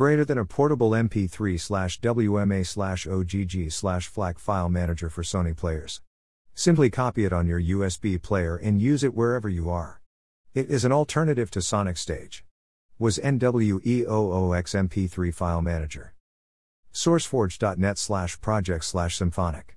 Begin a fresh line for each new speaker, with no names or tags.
Greater than a portable MP3 slash WMA slash OGG slash FLAC file manager for Sony players. Simply copy it on your USB player and use it wherever you are. It is an alternative to SonicStage. Was NWEOOX MP3 file manager. SourceForge.net slash project slash symphonic.